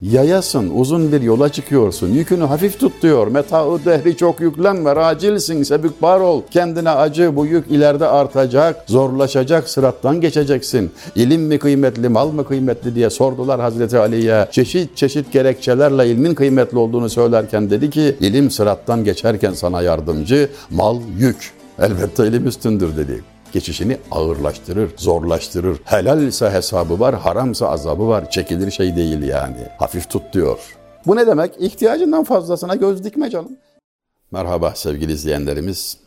Yayasın, uzun bir yola çıkıyorsun. Yükünü hafif tut diyor. Meta'u dehri çok yüklenme, acilsin, sebükbar ol. Kendine acı, bu yük ileride artacak, zorlaşacak, sırattan geçeceksin. İlim mi kıymetli, mal mı kıymetli diye sordular Hazreti Ali'ye. Çeşit çeşit gerekçelerle ilmin kıymetli olduğunu söylerken dedi ki, ilim sırattan geçerken sana yardımcı, mal yük. Elbette ilim üstündür dedi geçişini ağırlaştırır, zorlaştırır. Helal ise hesabı var, haramsa azabı var. Çekilir şey değil yani. Hafif tut diyor. Bu ne demek? İhtiyacından fazlasına göz dikme canım. Merhaba sevgili izleyenlerimiz.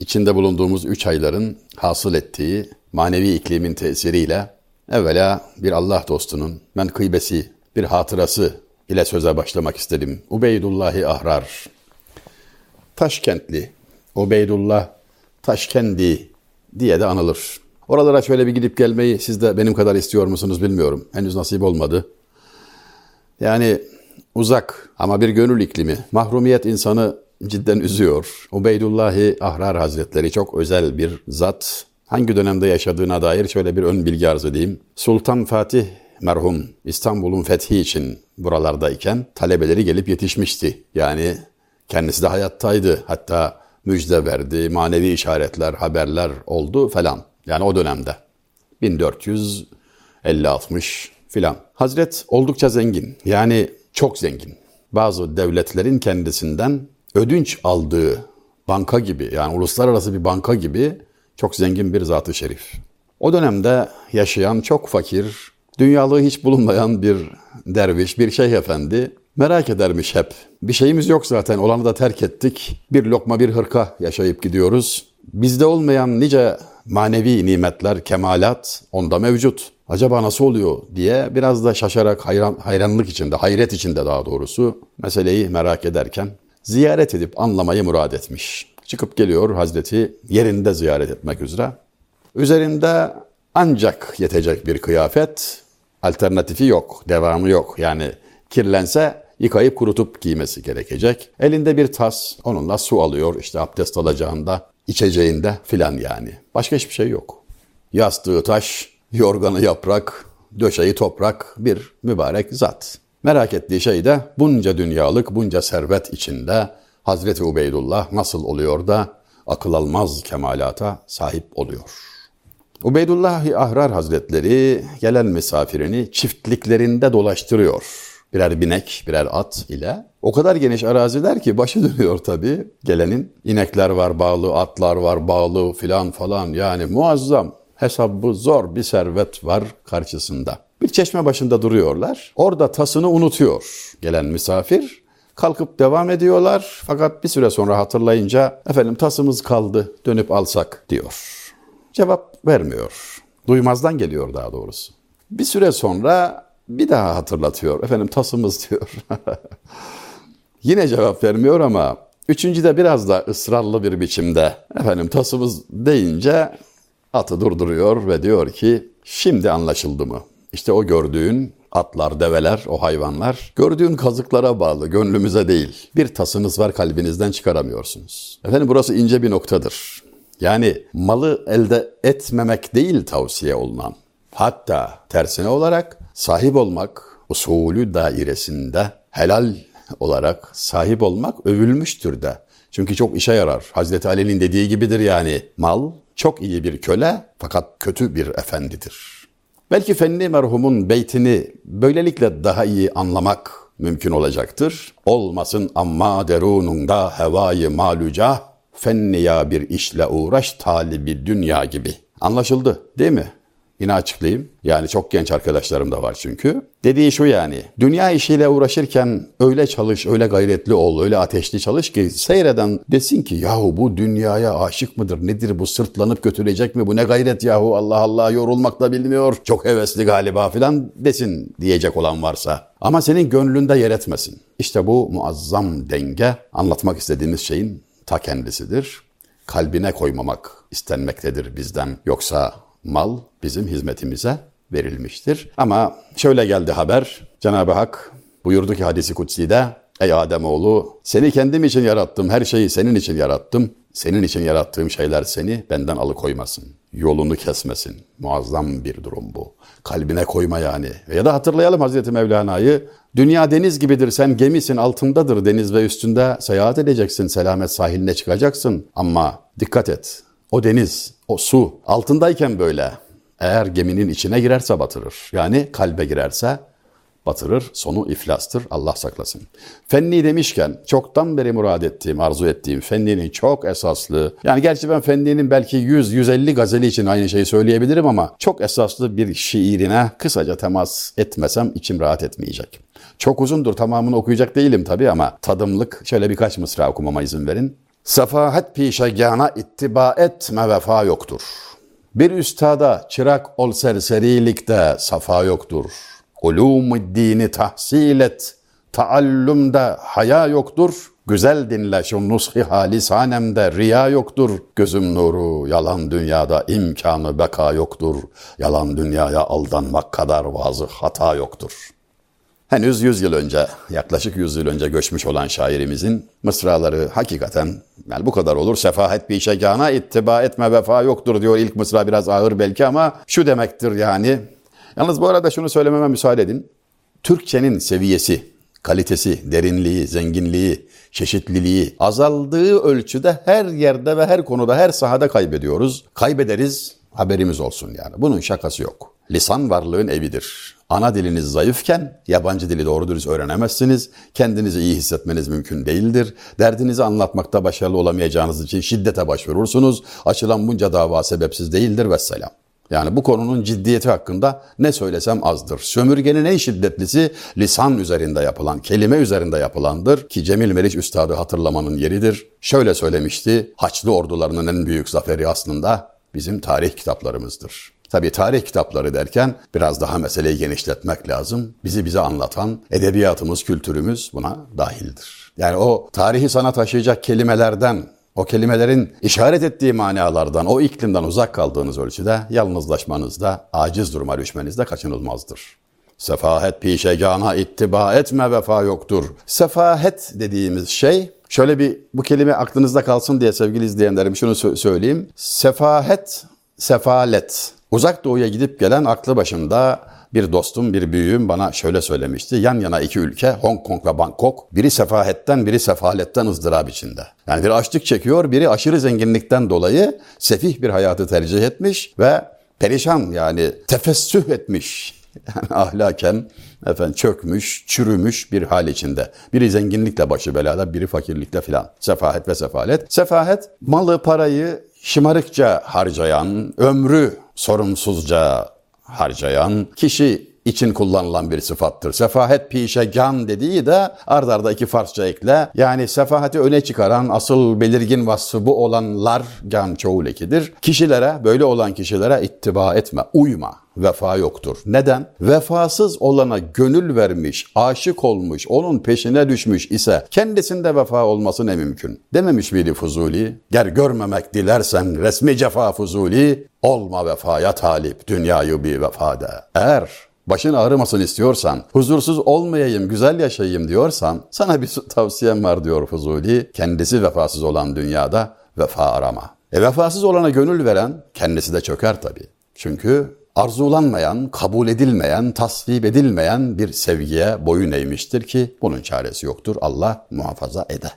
İçinde bulunduğumuz üç ayların hasıl ettiği manevi iklimin tesiriyle evvela bir Allah dostunun menkıbesi, bir hatırası ile söze başlamak istedim. Ubeydullahi Ahrar. Taşkentli Ubeydullah Taşkendi diye de anılır. Oralara şöyle bir gidip gelmeyi siz de benim kadar istiyor musunuz bilmiyorum. Henüz nasip olmadı. Yani uzak ama bir gönül iklimi. Mahrumiyet insanı cidden üzüyor. Ubeydullahi Ahrar Hazretleri çok özel bir zat. Hangi dönemde yaşadığına dair şöyle bir ön bilgi arz edeyim. Sultan Fatih merhum İstanbul'un fethi için buralardayken talebeleri gelip yetişmişti. Yani kendisi de hayattaydı. Hatta müjde verdi, manevi işaretler, haberler oldu falan. Yani o dönemde. 1450-60 filan. Hazret oldukça zengin. Yani çok zengin. Bazı devletlerin kendisinden ödünç aldığı banka gibi yani uluslararası bir banka gibi çok zengin bir zatı şerif. O dönemde yaşayan çok fakir, dünyalığı hiç bulunmayan bir derviş, bir şeyh efendi Merak edermiş hep. Bir şeyimiz yok zaten olanı da terk ettik. Bir lokma bir hırka yaşayıp gidiyoruz. Bizde olmayan nice manevi nimetler, kemalat onda mevcut. Acaba nasıl oluyor diye biraz da şaşarak hayran, hayranlık içinde, hayret içinde daha doğrusu meseleyi merak ederken ziyaret edip anlamayı murad etmiş. Çıkıp geliyor Hazreti yerinde ziyaret etmek üzere. Üzerinde ancak yetecek bir kıyafet, alternatifi yok, devamı yok. Yani kirlense yıkayıp kurutup giymesi gerekecek. Elinde bir tas, onunla su alıyor işte abdest alacağında, içeceğinde filan yani. Başka hiçbir şey yok. Yastığı taş, yorganı yaprak, döşeği toprak bir mübarek zat. Merak ettiği şey de bunca dünyalık, bunca servet içinde Hazreti Ubeydullah nasıl oluyor da akıl almaz kemalata sahip oluyor. Ubeydullah Ahrar Hazretleri gelen misafirini çiftliklerinde dolaştırıyor birer binek, birer at ile. O kadar geniş araziler ki başı dönüyor tabii gelenin. İnekler var bağlı, atlar var bağlı filan falan yani muazzam. Hesabı zor bir servet var karşısında. Bir çeşme başında duruyorlar. Orada tasını unutuyor gelen misafir. Kalkıp devam ediyorlar fakat bir süre sonra hatırlayınca efendim tasımız kaldı dönüp alsak diyor. Cevap vermiyor. Duymazdan geliyor daha doğrusu. Bir süre sonra bir daha hatırlatıyor. Efendim tasımız diyor. Yine cevap vermiyor ama üçüncüde biraz da ısrarlı bir biçimde efendim tasımız deyince atı durduruyor ve diyor ki şimdi anlaşıldı mı? İşte o gördüğün atlar, develer, o hayvanlar gördüğün kazıklara bağlı, gönlümüze değil. Bir tasınız var kalbinizden çıkaramıyorsunuz. Efendim burası ince bir noktadır. Yani malı elde etmemek değil tavsiye olunan. Hatta tersine olarak sahip olmak usulü dairesinde helal olarak sahip olmak övülmüştür de. Çünkü çok işe yarar. Hazreti Ali'nin dediği gibidir yani. Mal çok iyi bir köle fakat kötü bir efendidir. Belki Fenni merhumun beytini böylelikle daha iyi anlamak mümkün olacaktır. Olmasın amma derununda hevayı maluca, fenniya bir işle uğraş talibi dünya gibi. Anlaşıldı değil mi? Yine açıklayayım. Yani çok genç arkadaşlarım da var çünkü. Dediği şu yani. Dünya işiyle uğraşırken öyle çalış, öyle gayretli ol, öyle ateşli çalış ki seyreden desin ki yahu bu dünyaya aşık mıdır? Nedir bu sırtlanıp götürecek mi? Bu ne gayret yahu Allah Allah yorulmak da bilmiyor. Çok hevesli galiba filan desin diyecek olan varsa. Ama senin gönlünde yer etmesin. İşte bu muazzam denge anlatmak istediğimiz şeyin ta kendisidir. Kalbine koymamak istenmektedir bizden. Yoksa mal bizim hizmetimize verilmiştir. Ama şöyle geldi haber. Cenab-ı Hak buyurdu ki hadisi kutsi'de Ey Ademoğlu seni kendim için yarattım. Her şeyi senin için yarattım. Senin için yarattığım şeyler seni benden alıkoymasın. yolunu kesmesin. Muazzam bir durum bu. Kalbine koyma yani. Ya da hatırlayalım Hazreti Mevlana'yı. Dünya deniz gibidir sen gemisin altındadır deniz ve üstünde seyahat edeceksin. Selamet sahiline çıkacaksın. Ama dikkat et. O deniz, o su altındayken böyle. Eğer geminin içine girerse batırır. Yani kalbe girerse batırır, sonu iflastır. Allah saklasın. Fenni demişken çoktan beri murad ettiğim, arzu ettiğim Fenni'nin çok esaslı, yani gerçi ben Fenni'nin belki 100-150 gazeli için aynı şeyi söyleyebilirim ama çok esaslı bir şiirine kısaca temas etmesem içim rahat etmeyecek. Çok uzundur tamamını okuyacak değilim tabii ama tadımlık şöyle birkaç mısra okumama izin verin. Sefahet pişegana ittiba etme vefa yoktur. Bir üstada çırak ol serserilikte safa yoktur. Ulûm dini tahsil et, taallümde haya yoktur. Güzel dinle şu nushi halisanemde riya yoktur. Gözüm nuru, yalan dünyada imkanı beka yoktur. Yalan dünyaya aldanmak kadar vazı hata yoktur.'' Henüz 100 yıl önce, yaklaşık 100 yıl önce göçmüş olan şairimizin mısraları hakikaten yani bu kadar olur. Sefahet bir şegana ittiba etme vefa yoktur diyor. İlk mısra biraz ağır belki ama şu demektir yani. Yalnız bu arada şunu söylememe müsaade edin. Türkçenin seviyesi, kalitesi, derinliği, zenginliği, çeşitliliği azaldığı ölçüde her yerde ve her konuda, her sahada kaybediyoruz. Kaybederiz, haberimiz olsun yani. Bunun şakası yok. Lisan varlığın evidir. Ana diliniz zayıfken yabancı dili doğru dürüst öğrenemezsiniz. Kendinizi iyi hissetmeniz mümkün değildir. Derdinizi anlatmakta başarılı olamayacağınız için şiddete başvurursunuz. Açılan bunca dava sebepsiz değildir vesselam. Yani bu konunun ciddiyeti hakkında ne söylesem azdır. Sömürgenin en şiddetlisi lisan üzerinde yapılan, kelime üzerinde yapılandır ki Cemil Meriç Üstad'ı hatırlamanın yeridir. Şöyle söylemişti, Haçlı ordularının en büyük zaferi aslında bizim tarih kitaplarımızdır. Tabii tarih kitapları derken biraz daha meseleyi genişletmek lazım. Bizi bize anlatan edebiyatımız, kültürümüz buna dahildir. Yani o tarihi sana taşıyacak kelimelerden, o kelimelerin işaret ettiği manalardan, o iklimden uzak kaldığınız ölçüde yalnızlaşmanızda, aciz duruma düşmenizde kaçınılmazdır. Sefahet pişegana ittiba etme vefa yoktur. Sefahet dediğimiz şey Şöyle bir bu kelime aklınızda kalsın diye sevgili izleyenlerim şunu söyleyeyim. Sefahet, sefalet. Uzak doğuya gidip gelen aklı başında bir dostum, bir büyüğüm bana şöyle söylemişti. Yan yana iki ülke, Hong Kong ve Bangkok, biri sefahetten, biri sefaletten ızdırap içinde. Yani biri açlık çekiyor, biri aşırı zenginlikten dolayı sefih bir hayatı tercih etmiş ve perişan yani tefessüh etmiş. Yani ahlaken efendim çökmüş, çürümüş bir hal içinde. Biri zenginlikle başı belada, biri fakirlikle filan. Sefahet ve sefalet. Sefahet malı, parayı şımarıkça harcayan, ömrü sorumsuzca harcayan kişi için kullanılan bir sıfattır. Sefahet pişegan dediği de ard arda iki Farsça ekle. Yani sefahati öne çıkaran asıl belirgin vasfı bu olanlar gan çoğul ekidir. Kişilere, böyle olan kişilere ittiba etme, uyma vefa yoktur. Neden? Vefasız olana gönül vermiş, aşık olmuş, onun peşine düşmüş ise kendisinde vefa olması ne mümkün? Dememiş miydi Fuzuli? Ger görmemek dilersen resmi cefa Fuzuli, olma vefaya talip dünyayı bir vefada. Eğer başın ağrımasın istiyorsan, huzursuz olmayayım, güzel yaşayayım diyorsan, sana bir tavsiyem var diyor Fuzuli. Kendisi vefasız olan dünyada vefa arama. E vefasız olana gönül veren kendisi de çöker tabii. Çünkü arzulanmayan, kabul edilmeyen, tasvip edilmeyen bir sevgiye boyun eğmiştir ki bunun çaresi yoktur. Allah muhafaza eder.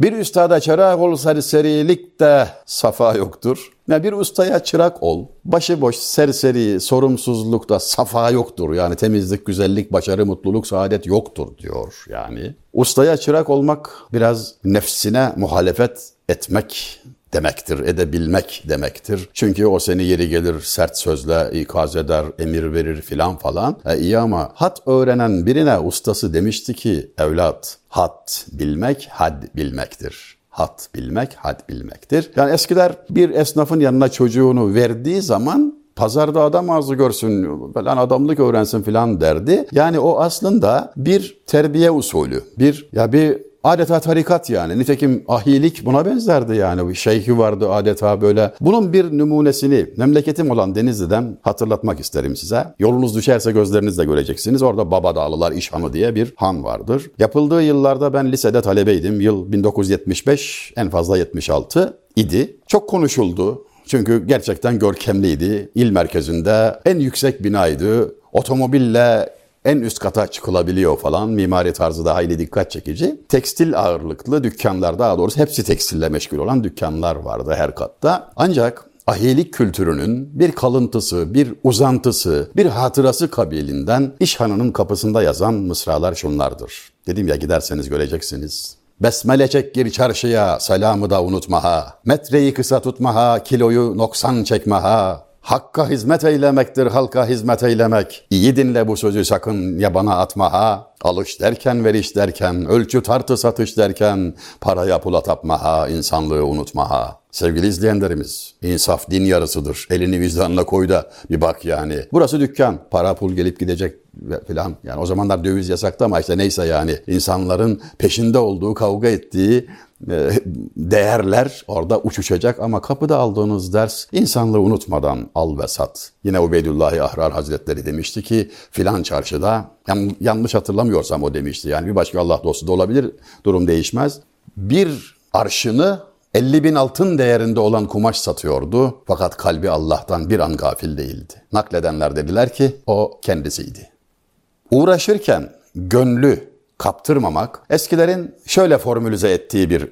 Bir üstada çırak ol serserilik de safa yoktur. Yani bir ustaya çırak ol, başıboş, serseri, sorumsuzlukta safa yoktur. Yani temizlik, güzellik, başarı, mutluluk, saadet yoktur diyor yani. Ustaya çırak olmak biraz nefsine muhalefet etmek demektir, edebilmek demektir. Çünkü o seni yeri gelir sert sözle ikaz eder, emir verir filan falan. E iyi ama hat öğrenen birine ustası demişti ki evlat hat bilmek had bilmektir. Hat bilmek, had bilmektir. Yani eskiler bir esnafın yanına çocuğunu verdiği zaman pazarda adam ağzı görsün falan adamlık öğrensin filan derdi. Yani o aslında bir terbiye usulü. Bir ya bir Adeta tarikat yani. Nitekim ahilik buna benzerdi yani. Şeyhi vardı adeta böyle. Bunun bir numunesini memleketim olan Denizli'den hatırlatmak isterim size. Yolunuz düşerse gözlerinizle göreceksiniz. Orada Baba Dağlılar İşhanı diye bir han vardır. Yapıldığı yıllarda ben lisede talebeydim. Yıl 1975 en fazla 76 idi. Çok konuşuldu Çünkü gerçekten görkemliydi. İl merkezinde en yüksek binaydı. Otomobille en üst kata çıkılabiliyor falan. Mimari tarzı da hayli dikkat çekici. Tekstil ağırlıklı dükkanlar daha doğrusu hepsi tekstille meşgul olan dükkanlar vardı her katta. Ancak ahilik kültürünün bir kalıntısı, bir uzantısı, bir hatırası kabilinden İşhan'ın kapısında yazan mısralar şunlardır. Dedim ya giderseniz göreceksiniz. Besmele çek gir çarşıya, selamı da unutma ha. Metreyi kısa tutma ha, kiloyu noksan çekme ha. Hakka hizmet eylemektir halka hizmet eylemek. İyi dinle bu sözü sakın yabana atma ha. Alış derken veriş derken, ölçü tartı satış derken, paraya pula tapma ha, insanlığı unutma ha. Sevgili izleyenlerimiz, insaf din yarısıdır. Elini vicdanına koy da bir bak yani. Burası dükkan, para pul gelip gidecek falan. Yani o zamanlar döviz yasaktı ama işte neyse yani insanların peşinde olduğu, kavga ettiği değerler orada uçuşacak ama kapıda aldığınız ders insanlığı unutmadan al ve sat. Yine Ubeydullahi Ahrar Hazretleri demişti ki filan çarşıda yan, yanlış hatırlamıyorsam o demişti. Yani bir başka Allah dostu da olabilir durum değişmez. Bir arşını 50 bin altın değerinde olan kumaş satıyordu fakat kalbi Allah'tan bir an gafil değildi. Nakledenler dediler ki o kendisiydi. Uğraşırken gönlü kaptırmamak eskilerin şöyle formülize ettiği bir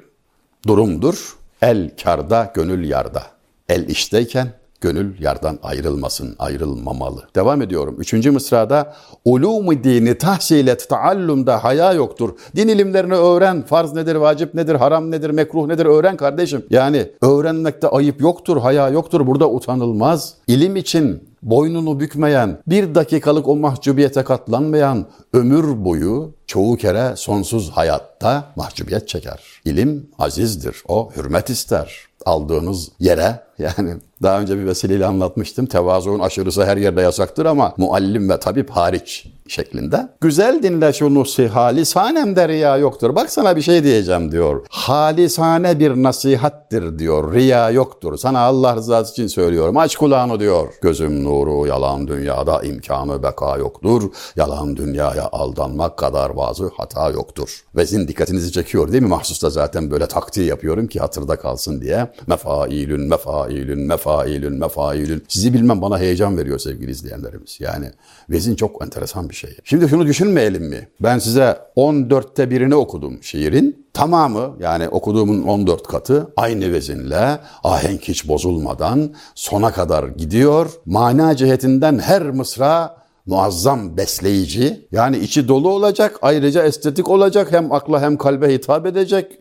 durumdur. El karda, gönül yarda. El işteyken gönül yardan ayrılmasın, ayrılmamalı. Devam ediyorum. Üçüncü mısrada ulûmu dini tahsilet taallumda haya yoktur. Din ilimlerini öğren. Farz nedir, vacip nedir, haram nedir, mekruh nedir öğren kardeşim. Yani öğrenmekte ayıp yoktur, haya yoktur. Burada utanılmaz. İlim için boynunu bükmeyen, bir dakikalık o mahcubiyete katlanmayan, ömür boyu çoğu kere sonsuz hayatta mahcubiyet çeker. İlim azizdir, o hürmet ister. Aldığınız yere yani daha önce bir vesileyle anlatmıştım. Tevazuun aşırısı her yerde yasaktır ama muallim ve tabip hariç şeklinde. Güzel dinle şu nusi halisanem de riya yoktur. Bak sana bir şey diyeceğim diyor. Halisane bir nasihattir diyor. Riya yoktur. Sana Allah rızası için söylüyorum. Aç kulağını diyor. Gözüm nuru yalan dünyada imkanı beka yoktur. Yalan dünyaya aldanmak kadar bazı hata yoktur. Vezin dikkatinizi çekiyor değil mi? Mahsusta zaten böyle taktiği yapıyorum ki hatırda kalsın diye. Mefailün, mefailün, mefailün, mefailün. Sizi bilmem bana heyecan veriyor sevgili izleyenlerimiz. Yani vezin çok enteresan bir şey. Şimdi şunu düşünmeyelim mi? Ben size 14'te birini okudum şiirin. Tamamı yani okuduğumun 14 katı aynı vezinle ahenk hiç bozulmadan sona kadar gidiyor. Mana cihetinden her mısra muazzam besleyici. Yani içi dolu olacak, ayrıca estetik olacak. Hem akla hem kalbe hitap edecek.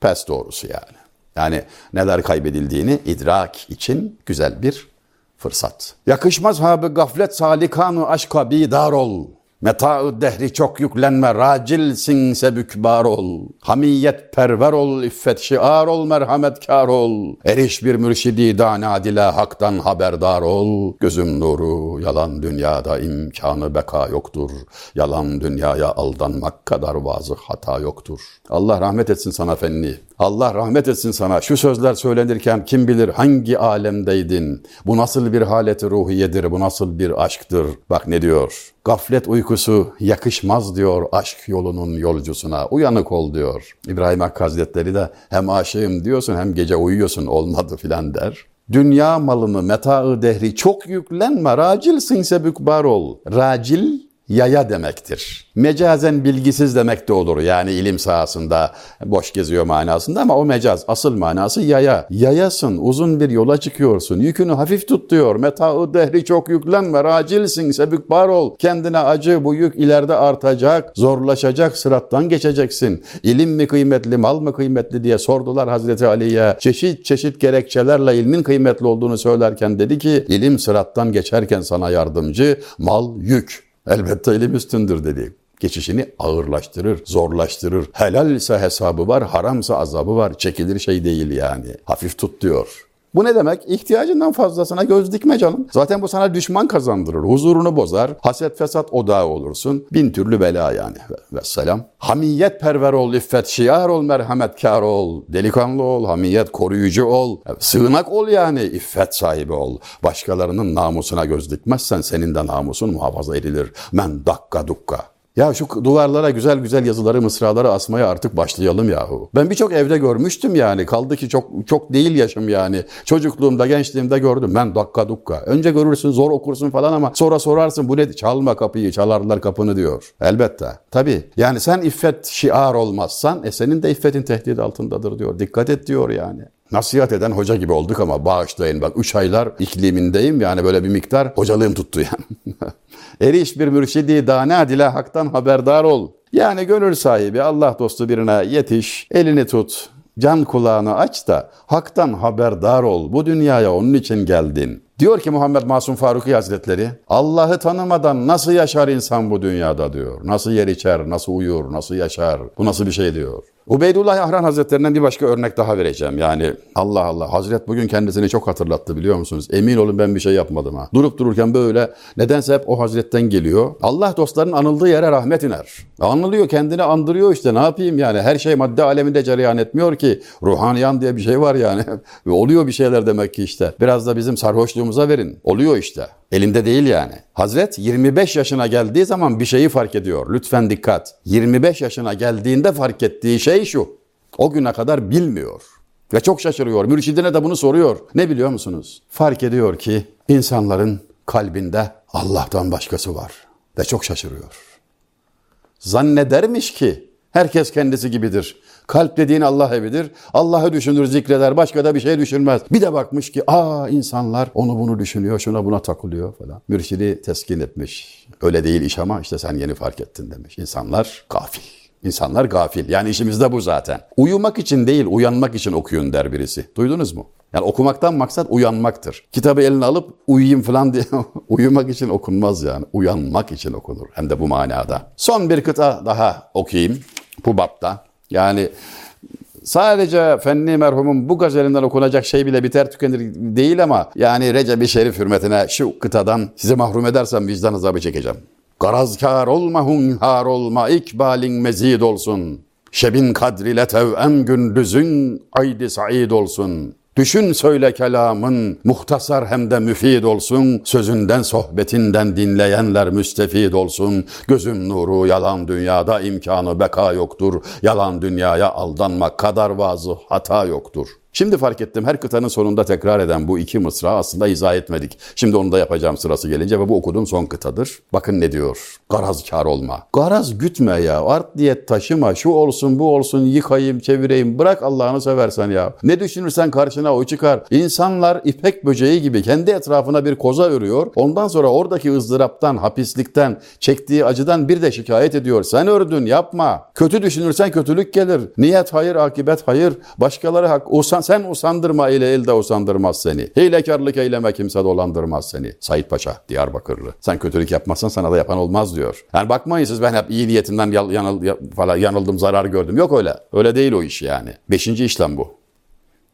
Pes doğrusu yani. Yani neler kaybedildiğini idrak için güzel bir fırsat. Yakışmaz ha bu gaflet salikanu aşka bidar ol. Meta'ı dehri çok yüklenme, racilsin sebükbar ol. Hamiyet perver ol, iffet şiar ol, merhametkar ol. Eriş bir mürşidi dana dile haktan haberdar ol. Gözüm nuru, yalan dünyada imkanı beka yoktur. Yalan dünyaya aldanmak kadar vazı hata yoktur. Allah rahmet etsin sana fenni. Allah rahmet etsin sana. Şu sözler söylenirken kim bilir hangi alemdeydin? Bu nasıl bir haleti ruhiyedir, bu nasıl bir aşktır? Bak ne diyor? Gaflet uykusu yakışmaz diyor aşk yolunun yolcusuna. Uyanık ol diyor. İbrahim Hakkı Hazretleri de hem aşığım diyorsun hem gece uyuyorsun olmadı filan der. Dünya malını, metaı dehri çok yüklenme, racilsin sebükbar ol. Racil yaya demektir. Mecazen bilgisiz demek de olur. Yani ilim sahasında boş geziyor manasında ama o mecaz. Asıl manası yaya. Yayasın, uzun bir yola çıkıyorsun. Yükünü hafif tut diyor. Meta'u dehri çok yüklenme, racilsin, sebükbar ol. Kendine acı, bu yük ileride artacak, zorlaşacak, sırattan geçeceksin. İlim mi kıymetli, mal mı kıymetli diye sordular Hazreti Ali'ye. Çeşit çeşit gerekçelerle ilmin kıymetli olduğunu söylerken dedi ki, ilim sırattan geçerken sana yardımcı, mal yük. Elbette ilim üstündür dedi. Geçişini ağırlaştırır, zorlaştırır. Helal ise hesabı var, haramsa azabı var. Çekilir şey değil yani. Hafif tut diyor. Bu ne demek? İhtiyacından fazlasına göz dikme canım. Zaten bu sana düşman kazandırır, huzurunu bozar, haset fesat odağı olursun. Bin türlü bela yani. Vesselam. Hamiyet perver ol, iffet şiar ol, merhametkar ol. Delikanlı ol, hamiyet koruyucu ol. Sığınak ol yani, iffet sahibi ol. Başkalarının namusuna göz dikmezsen senin de namusun muhafaza edilir. Men dakka dukka. Ya şu duvarlara güzel güzel yazıları, mısraları asmaya artık başlayalım yahu. Ben birçok evde görmüştüm yani. Kaldı ki çok çok değil yaşım yani. Çocukluğumda, gençliğimde gördüm. Ben dakika dukka. Önce görürsün, zor okursun falan ama sonra sorarsın bu ne? Çalma kapıyı, çalarlar kapını diyor. Elbette. Tabii. Yani sen iffet şiar olmazsan e senin de iffetin tehdit altındadır diyor. Dikkat et diyor yani. Nasihat eden hoca gibi olduk ama bağışlayın bak 3 aylar iklimindeyim yani böyle bir miktar hocalığım tuttu yani. Eriş bir mürşidi dana dile haktan haberdar ol. Yani gönül sahibi Allah dostu birine yetiş, elini tut, can kulağını aç da haktan haberdar ol. Bu dünyaya onun için geldin. Diyor ki Muhammed Masum Faruki Hazretleri, Allah'ı tanımadan nasıl yaşar insan bu dünyada diyor. Nasıl yer içer, nasıl uyur, nasıl yaşar, bu nasıl bir şey diyor. Ubeydullah Ahran Hazretlerinden bir başka örnek daha vereceğim. Yani Allah Allah Hazret bugün kendisini çok hatırlattı biliyor musunuz? Emin olun ben bir şey yapmadım ha. Durup dururken böyle nedense hep o Hazretten geliyor. Allah dostlarının anıldığı yere rahmet iner. Anılıyor kendini andırıyor işte ne yapayım yani. Her şey madde aleminde cereyan etmiyor ki. Ruhaniyan diye bir şey var yani. Oluyor bir şeyler demek ki işte. Biraz da bizim sarhoşluğumuza verin. Oluyor işte. Elinde değil yani. Hazret 25 yaşına geldiği zaman bir şeyi fark ediyor. Lütfen dikkat. 25 yaşına geldiğinde fark ettiği şey şu. O güne kadar bilmiyor. Ve çok şaşırıyor. Mürşidine de bunu soruyor. Ne biliyor musunuz? Fark ediyor ki insanların kalbinde Allah'tan başkası var. Ve çok şaşırıyor. Zannedermiş ki herkes kendisi gibidir. Kalp dediğin Allah evidir. Allah'ı düşünür, zikreder, başka da bir şey düşünmez. Bir de bakmış ki aa insanlar onu bunu düşünüyor, şuna buna takılıyor falan. Mürşidi teskin etmiş. Öyle değil iş ama işte sen yeni fark ettin demiş. İnsanlar gafil. İnsanlar gafil. Yani işimiz de bu zaten. Uyumak için değil, uyanmak için okuyun der birisi. Duydunuz mu? Yani okumaktan maksat uyanmaktır. Kitabı eline alıp uyuyayım falan diye uyumak için okunmaz yani. Uyanmak için okunur. Hem de bu manada. Son bir kıta daha okuyayım bu bapta. Yani sadece Fenni merhumun bu gazelinden okunacak şey bile biter tükenir değil ama yani Recep-i Şerif hürmetine şu kıtadan sizi mahrum edersem vicdan azabı çekeceğim. Garazkar olma hunhar olma ikbalin mezid olsun. Şebin kadrile tevem gündüzün aydi said olsun. Düşün söyle kelamın muhtasar hem de müfid olsun. Sözünden sohbetinden dinleyenler müstefid olsun. Gözüm nuru yalan dünyada imkanı beka yoktur. Yalan dünyaya aldanmak kadar vazı hata yoktur. Şimdi fark ettim her kıtanın sonunda tekrar eden bu iki mısra aslında izah etmedik. Şimdi onu da yapacağım sırası gelince ve bu okuduğum son kıtadır. Bakın ne diyor? Garazkar olma. Garaz gütme ya. Art diyet taşıma. Şu olsun bu olsun yıkayayım çevireyim. Bırak Allah'ını seversen ya. Ne düşünürsen karşına o çıkar. İnsanlar ipek böceği gibi kendi etrafına bir koza örüyor. Ondan sonra oradaki ızdıraptan, hapislikten, çektiği acıdan bir de şikayet ediyor. Sen ördün yapma. Kötü düşünürsen kötülük gelir. Niyet hayır, akibet hayır. Başkaları hak. Usan, sen usandırma ile elde usandırmaz seni. Hilekarlık eyleme kimse dolandırmaz seni. Sayit Paşa, Diyarbakırlı. Sen kötülük yapmazsan sana da yapan olmaz diyor. Yani bakmayın siz ben hep iyi niyetimden yanıl, falan yanıldım, zarar gördüm. Yok öyle. Öyle değil o iş yani. Beşinci işlem bu.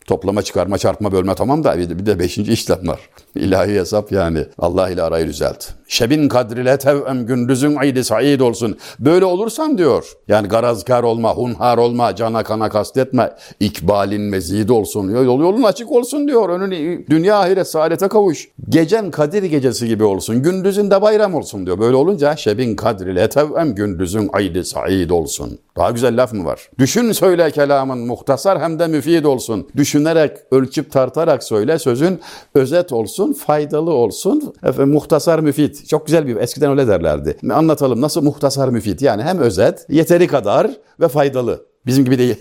Toplama, çıkarma, çarpma, bölme tamam da bir de beşinci işlem var. İlahi hesap yani. Allah ile arayı düzelt. Şebin kadrile tevem gündüzün aydi said olsun. Böyle olursan diyor. Yani garazkar olma, hunhar olma, cana kana kastetme. İkbalin mezid olsun. Yol, yolun açık olsun diyor. Önün dünya ahiret saadete kavuş. Gecen Kadir gecesi gibi olsun. Gündüzün de bayram olsun diyor. Böyle olunca şebin kadrile tevem gündüzün aydi said olsun. Daha güzel laf mı var? Düşün söyle kelamın muhtasar hem de müfid olsun. Düşünerek, ölçüp tartarak söyle sözün özet olsun, faydalı olsun. Efendim, muhtasar müfid. Çok güzel bir eskiden öyle derlerdi. Anlatalım nasıl muhtasar müfid yani hem özet, yeteri kadar ve faydalı. Bizim gibi değil.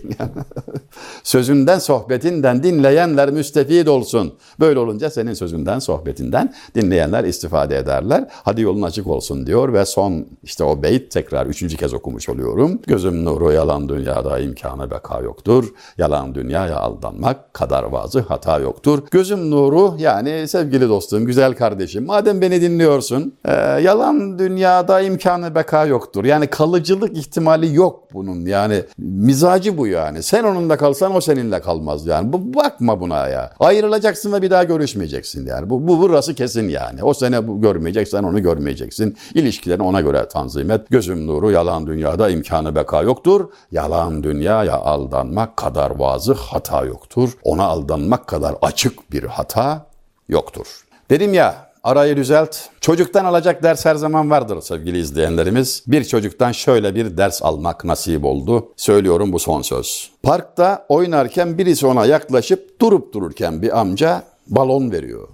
Sözünden, sohbetinden dinleyenler müstefid olsun. Böyle olunca senin sözünden, sohbetinden dinleyenler istifade ederler. Hadi yolun açık olsun diyor ve son işte o beyt tekrar üçüncü kez okumuş oluyorum. Gözüm nuru yalan dünyada imkanı beka yoktur. Yalan dünyaya aldanmak kadar vazı hata yoktur. Gözüm nuru yani sevgili dostum, güzel kardeşim madem beni dinliyorsun e, yalan dünyada imkanı beka yoktur. Yani kalıcılık ihtimali yok bunun yani mizacı bu yani. Sen onunla kalsan o seninle kalmaz yani. Bu, bakma buna ya. Ayrılacaksın ve bir daha görüşmeyeceksin yani. Bu, bu burası kesin yani. O sene bu görmeyecek, sen onu görmeyeceksin. İlişkilerini ona göre tanzim et. Gözüm nuru yalan dünyada imkanı beka yoktur. Yalan dünyaya aldanmak kadar vazı hata yoktur. Ona aldanmak kadar açık bir hata yoktur. Dedim ya arayı düzelt. Çocuktan alacak ders her zaman vardır sevgili izleyenlerimiz. Bir çocuktan şöyle bir ders almak nasip oldu. Söylüyorum bu son söz. Parkta oynarken birisi ona yaklaşıp durup dururken bir amca balon veriyor.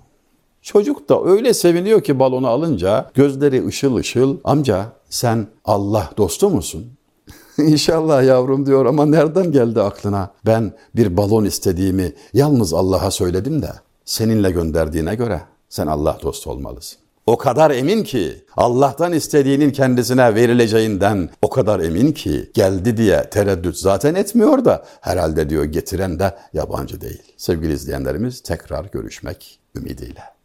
Çocuk da öyle seviniyor ki balonu alınca gözleri ışıl ışıl. Amca sen Allah dostu musun? İnşallah yavrum diyor ama nereden geldi aklına? Ben bir balon istediğimi yalnız Allah'a söyledim de seninle gönderdiğine göre sen Allah dostu olmalısın. O kadar emin ki Allah'tan istediğinin kendisine verileceğinden o kadar emin ki geldi diye tereddüt zaten etmiyor da herhalde diyor getiren de yabancı değil. Sevgili izleyenlerimiz tekrar görüşmek ümidiyle.